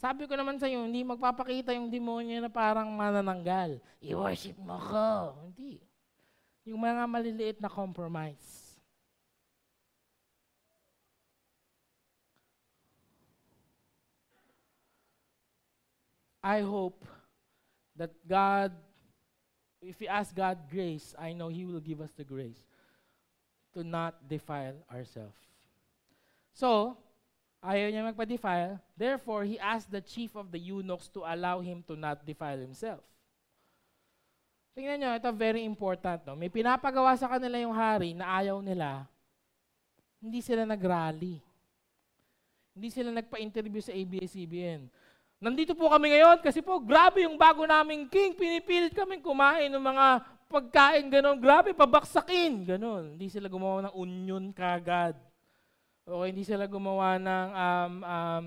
Sabi ko naman sa iyo, hindi magpapakita yung demonyo na parang manananggal. I-worship mo ko. Hindi. Yung mga maliliit na compromise. I hope that God, if we ask God grace, I know He will give us the grace to not defile ourselves. So, ayaw niya magpa-defile. Therefore, he asked the chief of the eunuchs to allow him to not defile himself. Tingnan nyo, ito very important. No? May pinapagawa sa kanila yung hari na ayaw nila. Hindi sila nag-rally. Hindi sila nagpa-interview sa ABS-CBN. Nandito po kami ngayon kasi po grabe yung bago naming king. Pinipilit kami kumain ng mga pagkain ganon. Grabe, pabaksakin. Ganon. Hindi sila gumawa ng onion kagad. O hindi sila gumawa ng um, um,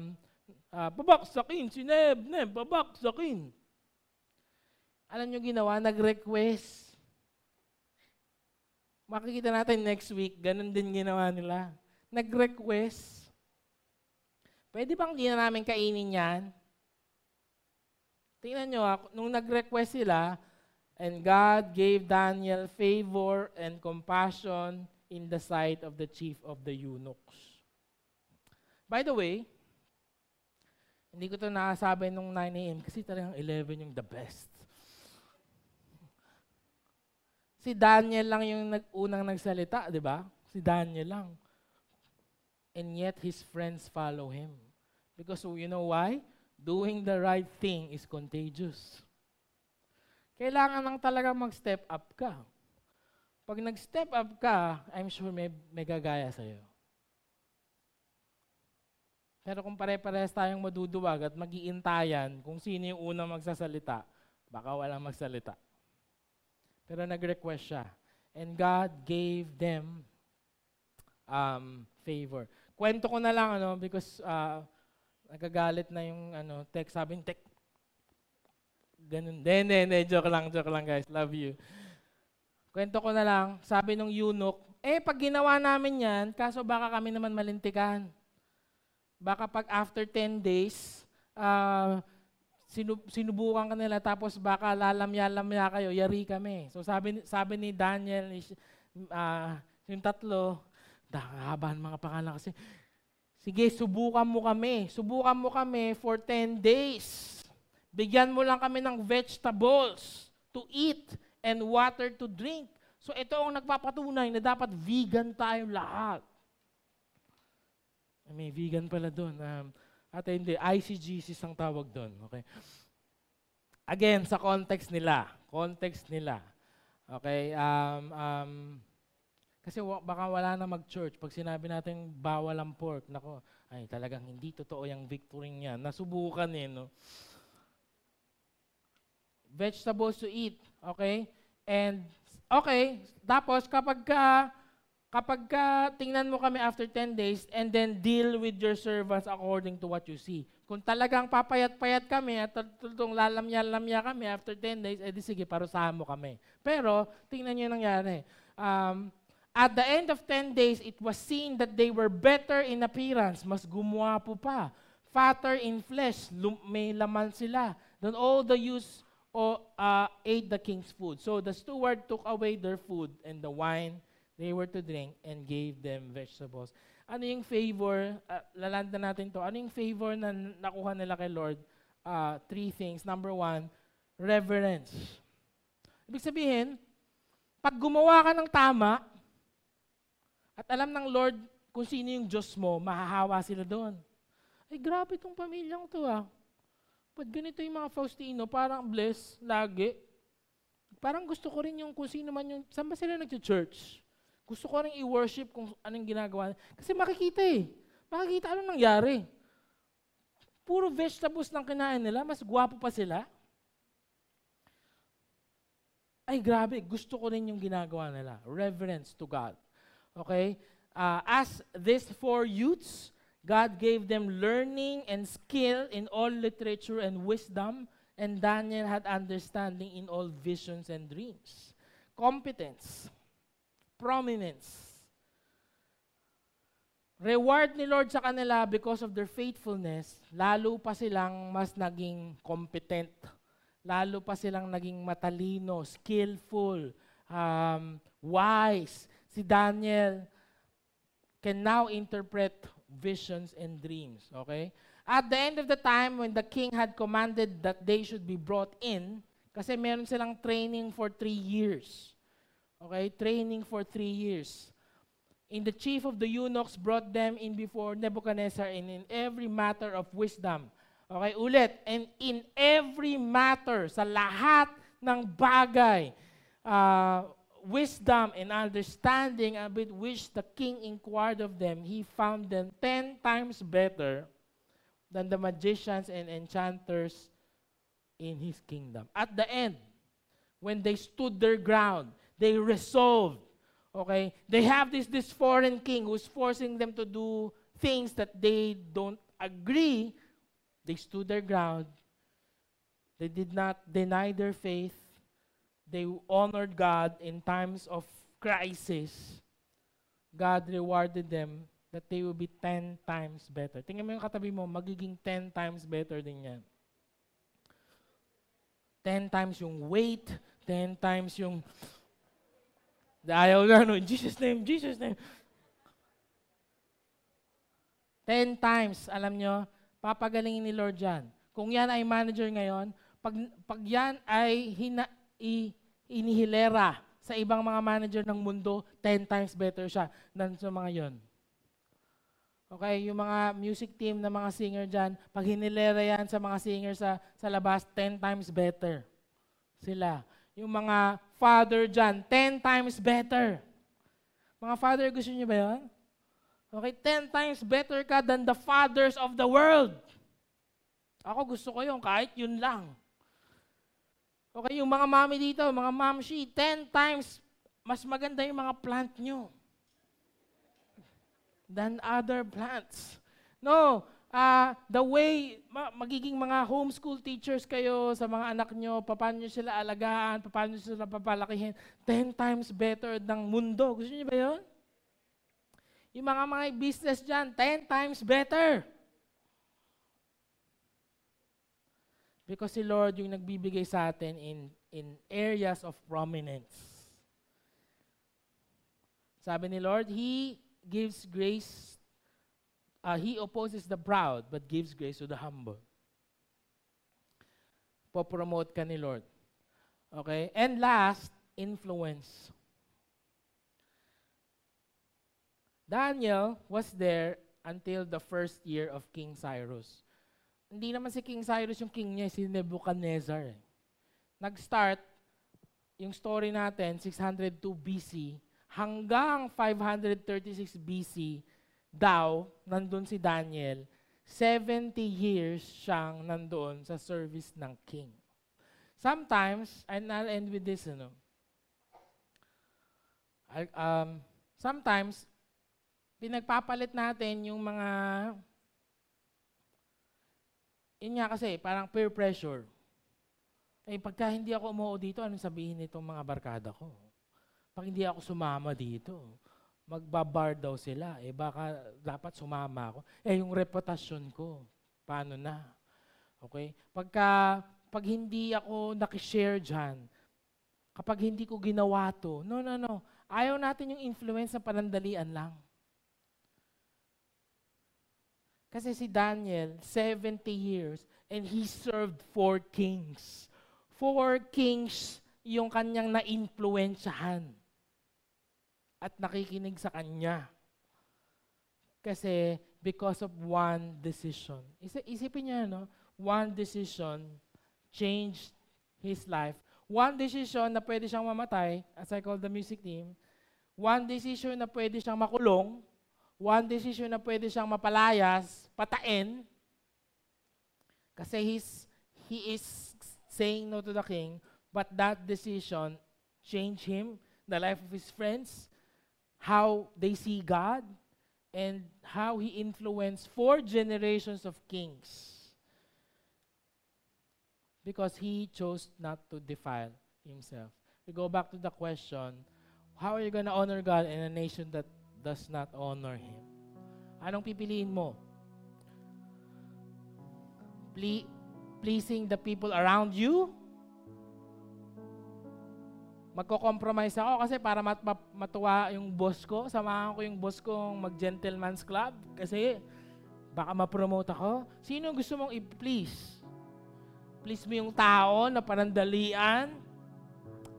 uh, pabaksakin. Si Neb, Neb, pabaksakin. Alam nyo ginawa? Nag-request. Makikita natin next week, ganun din ginawa nila. Nag-request. Pwede bang di na namin kainin yan? Tingnan nyo, nung nag-request sila, and God gave Daniel favor and compassion in the sight of the chief of the eunuchs. By the way, hindi ko to nakasabi nung 9 a.m. kasi talagang 11 yung the best. Si Daniel lang yung nag unang nagsalita, di ba? Si Daniel lang. And yet his friends follow him. Because you know why? Doing the right thing is contagious. Kailangan lang talaga mag-step up ka. Pag nag-step up ka, I'm sure may, may gagaya sa'yo. Pero kung pare-parehas tayong maduduwag at magiintayan kung sino yung unang magsasalita, baka walang magsalita. Pero nag-request siya. And God gave them um, favor. Kwento ko na lang, ano, because uh, nagagalit na yung ano, text. Sabi tek, ganun. Hindi, hindi, hindi. Joke lang, joke lang guys. Love you. Kwento ko na lang. Sabi nung eunuch, eh, pag ginawa namin yan, kaso baka kami naman malintikan. Baka pag after 10 days, uh, sinub- sinubukan ka nila tapos baka lalamya-lamya kayo, yari kami. So sabi, sabi ni Daniel, uh, yung tatlo, haba mga pangalan kasi, sige, subukan mo kami. Subukan mo kami for 10 days. Bigyan mo lang kami ng vegetables to eat and water to drink. So ito ang nagpapatunay na dapat vegan tayo lahat. May vegan pala doon. Um, at hindi, ICGC ang tawag doon. Okay? Again, sa context nila. Context nila. Okay? Um, um, kasi baka wala na mag-church. Pag sinabi natin bawal ang pork, nako, ay talagang hindi totoo yung victory niya. Nasubukan eh, no? Vegetables to eat. Okay? And, okay, tapos kapag ka, Kapag ka, tingnan mo kami after 10 days and then deal with your servants according to what you see. Kung talagang papayat-payat kami at tutong lalamya-lamya kami after 10 days, edi sige, parusahan mo kami. Pero, tingnan nyo yung nangyari. Um, at the end of 10 days, it was seen that they were better in appearance. Mas gumwapo pa. Fatter in flesh. Lum- may laman sila. Then all the youths uh, ate the king's food. So the steward took away their food and the wine they were to drink and gave them vegetables. Ano yung favor, uh, lalanda natin to, ano yung favor na nakuha nila kay Lord? Uh, three things. Number one, reverence. Ibig sabihin, pag gumawa ka ng tama, at alam ng Lord kung sino yung Diyos mo, mahahawa sila doon. Ay, grabe itong pamilyang to ah. Pag ganito yung mga Faustino, parang bless, lagi. Parang gusto ko rin yung kung sino man yung, saan ba sila nag-church? Gusto ko rin i-worship kung anong ginagawa. Kasi makikita eh. Makikita ano nangyari. Puro vegetables lang kinain nila, mas gwapo pa sila. Ay grabe, gusto ko rin yung ginagawa nila. Reverence to God. Okay? Uh, as these four youths, God gave them learning and skill in all literature and wisdom, and Daniel had understanding in all visions and dreams. Competence prominence. Reward ni Lord sa kanila because of their faithfulness, lalo pa silang mas naging competent, lalo pa silang naging matalino, skillful, um, wise. Si Daniel can now interpret visions and dreams. Okay? At the end of the time, when the king had commanded that they should be brought in, kasi meron silang training for three years. Okay? Training for three years. in the chief of the eunuchs brought them in before Nebuchadnezzar and in every matter of wisdom. Okay, ulit. And in every matter, sa lahat ng bagay, uh, wisdom and understanding with which the king inquired of them, he found them ten times better than the magicians and enchanters in his kingdom. At the end, when they stood their ground, they resolved Okay? They have this, this foreign king who's forcing them to do things that they don't agree. They stood their ground. They did not deny their faith. They honored God in times of crisis. God rewarded them that they will be 10 times better. Tingnan mo yung katabi mo, magiging 10 times better din yan. 10 times yung weight, 10 times yung Ayaw na, no? In Jesus' name, Jesus' name. Ten times, alam nyo, papagalingin ni Lord yan. Kung yan ay manager ngayon, pag, pag yan ay hina, i, inihilera sa ibang mga manager ng mundo, ten times better siya than sa mga yon. Okay, yung mga music team na mga singer dyan, pag hinilera yan sa mga singer sa, sa labas, ten times better sila yung mga father dyan, 10 times better. Mga father, gusto niyo ba yun? Okay, 10 times better ka than the fathers of the world. Ako gusto ko yun, kahit yun lang. Okay, yung mga mami dito, mga mamshi, 10 times mas maganda yung mga plant nyo than other plants. No, uh, the way ma- magiging mga homeschool teachers kayo sa mga anak nyo, paano nyo sila alagaan, paano nyo sila papalakihin, 10 times better ng mundo. Gusto niyo ba yun? Yung mga mga business dyan, 10 times better. Because si Lord yung nagbibigay sa atin in, in areas of prominence. Sabi ni Lord, He gives grace uh, he opposes the proud but gives grace to the humble. Popromote ka ni Lord. Okay? And last, influence. Daniel was there until the first year of King Cyrus. Hindi naman si King Cyrus yung king niya, si Nebuchadnezzar. Eh. Nag-start yung story natin, 602 BC, hanggang 536 BC, daw, nandun si Daniel, 70 years siyang nandoon sa service ng king. Sometimes, and I'll end with this, I, um, sometimes, pinagpapalit natin yung mga, yun nga kasi, parang peer pressure. Eh, pagka hindi ako umuo dito, anong sabihin nitong mga barkada ko? Pag hindi ako sumama dito, magbabar daw sila. Eh baka dapat sumama ako. Eh yung reputasyon ko, paano na? Okay? Pagka, pag hindi ako nakishare dyan, kapag hindi ko ginawa to, no, no, no. Ayaw natin yung influence na panandalian lang. Kasi si Daniel, 70 years, and he served four kings. Four kings yung kanyang na-influensyahan at nakikinig sa Kanya. Kasi because of one decision. Isipin niya, no? One decision changed his life. One decision na pwede siyang mamatay, as I call the music team. One decision na pwede siyang makulong. One decision na pwede siyang mapalayas, patain. Kasi he's, he is saying no to the king, but that decision changed him, the life of his friends, how they see God, and how He influenced four generations of kings. Because He chose not to defile Himself. We go back to the question, how are you going to honor God in a nation that does not honor Him? Anong pipiliin mo? Ple- pleasing the people around you magko-compromise ako kasi para mat- matuwa yung boss ko, samahan ko yung boss kong mag-gentleman's club kasi baka ma-promote ako. Sino gusto mong i-please? Please mo yung tao na panandalian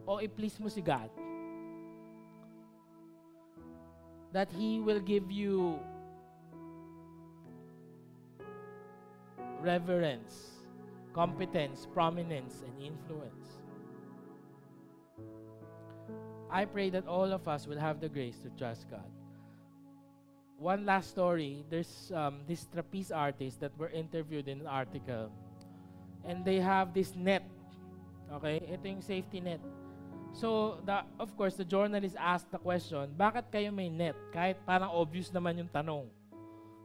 o i-please mo si God? That He will give you reverence, competence, prominence, and influence. I pray that all of us will have the grace to trust God. One last story. There's um, this trapeze artist that were interviewed in an article. And they have this net. Okay? Ito yung safety net. So, the, of course, the journalist asked the question, bakit kayo may net? Kahit parang obvious naman yung tanong.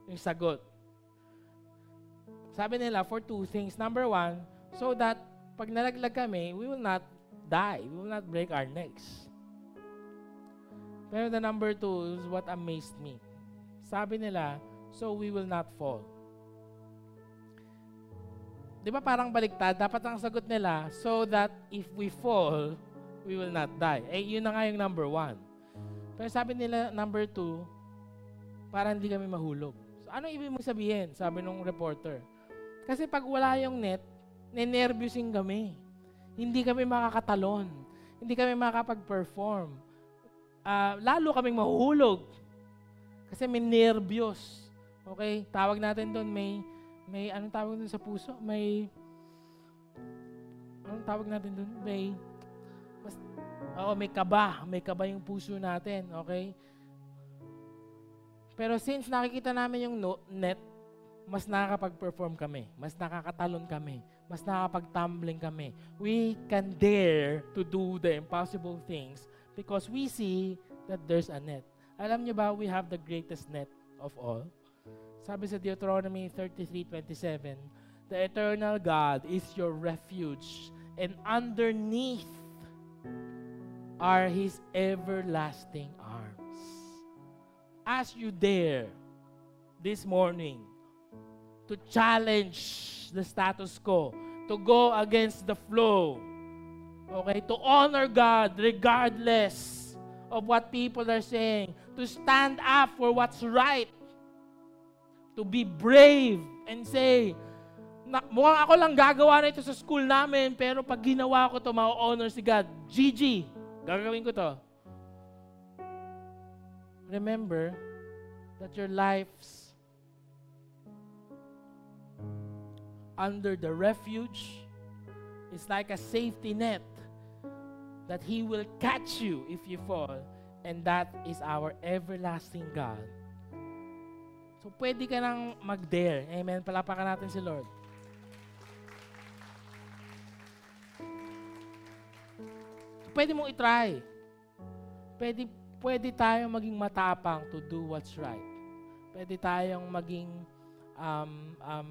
Yung sagot. Sabi nila, for two things. Number one, so that pag nalaglag kami, we will not die. We will not break our necks. Pero the number two is what amazed me. Sabi nila, so we will not fall. Di ba parang baliktad? Dapat ang sagot nila, so that if we fall, we will not die. Eh, yun na nga yung number one. Pero sabi nila, number two, para hindi kami mahulog. So, ano ibig mong sabihin? Sabi nung reporter. Kasi pag wala yung net, ninervyusin kami. Hindi kami makakatalon. Hindi kami makakapag-perform. Uh, lalo kaming mahuhulog. Kasi may nervyos. Okay? Tawag natin doon, may, may, anong tawag doon sa puso? May, anong tawag natin doon? May, oo, may kaba. May kaba yung puso natin. Okay? Pero since nakikita namin yung net, mas nakakapag-perform kami, mas nakakatalon kami, mas nakakapag-tumbling kami. We can dare to do the impossible things because we see that there's a net. Alam niyo ba, we have the greatest net of all. Sabi sa Deuteronomy 33:27, The eternal God is your refuge, and underneath are His everlasting arms. As you dare this morning to challenge the status quo, to go against the flow, okay, to honor God regardless of what people are saying, to stand up for what's right, to be brave and say, na, mukhang ako lang gagawa na ito sa school namin, pero pag ginawa ko to, ma-honor si God. GG, gagawin ko to. Remember that your lives under the refuge is like a safety net that He will catch you if you fall, and that is our everlasting God. So, pwede ka nang mag-dare. Amen. Palapakan natin si Lord. Pwede mong itry. Pwede, pwede tayong maging matapang to do what's right. Pwede tayong maging um, um,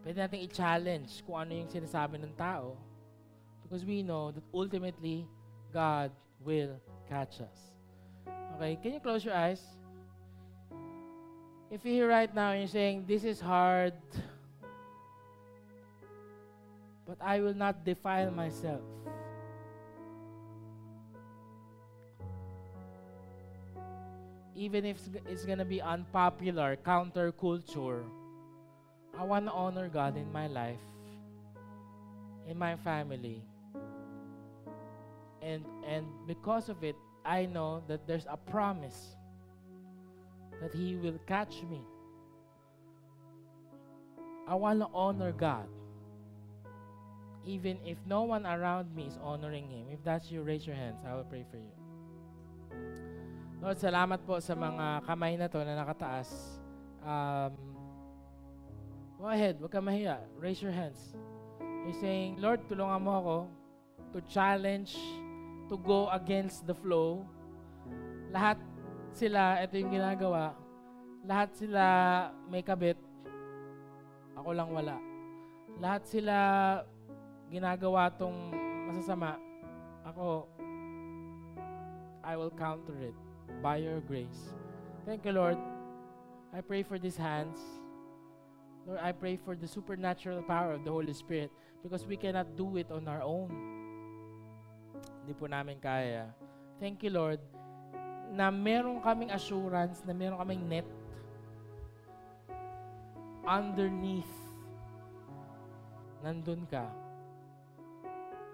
Pwede natin i-challenge kung ano yung sinasabi ng tao. Because we know that ultimately, God will catch us. Okay, can you close your eyes? If you're here right now and you're saying, this is hard, but I will not defile myself. Even if it's gonna be unpopular, counterculture, I want to honor God in my life, in my family. And and because of it, I know that there's a promise that he will catch me. I want to honor God. Even if no one around me is honoring Him. If that's you, raise your hands. I will pray for you. Lord, salamat po sa mga kamay na to na nakataas. Um, Go ahead, huwag ka mahiya. Raise your hands. You're saying, Lord, tulungan mo ako to challenge, to go against the flow. Lahat sila, ito yung ginagawa. Lahat sila may kabit. Ako lang wala. Lahat sila ginagawa tong masasama. Ako, I will counter it by your grace. Thank you, Lord. I pray for these hands. Lord, I pray for the supernatural power of the Holy Spirit because we cannot do it on our own. Hindi po namin kaya. Thank you, Lord, na meron kaming assurance, na meron kaming net underneath. Nandun ka.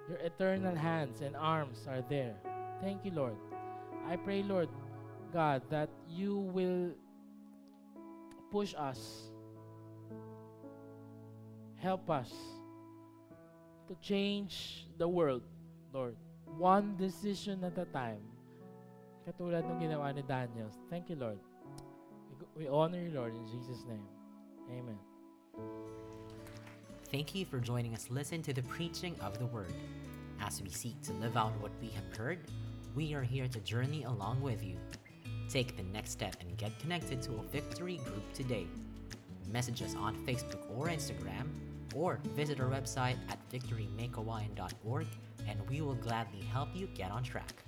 Your eternal hands and arms are there. Thank you, Lord. I pray, Lord, God, that you will push us, help us to change the world, Lord. One decision at a time. Katulad ng ginawa ni Daniel. Thank you, Lord. We, we honor you, Lord, in Jesus' name. Amen. Thank you for joining us listen to the preaching of the word. As we seek to live out what we have heard, we are here to journey along with you. Take the next step and get connected to a victory group today. Message us on Facebook or Instagram, or visit our website at victorymakeawaiian.org and we will gladly help you get on track.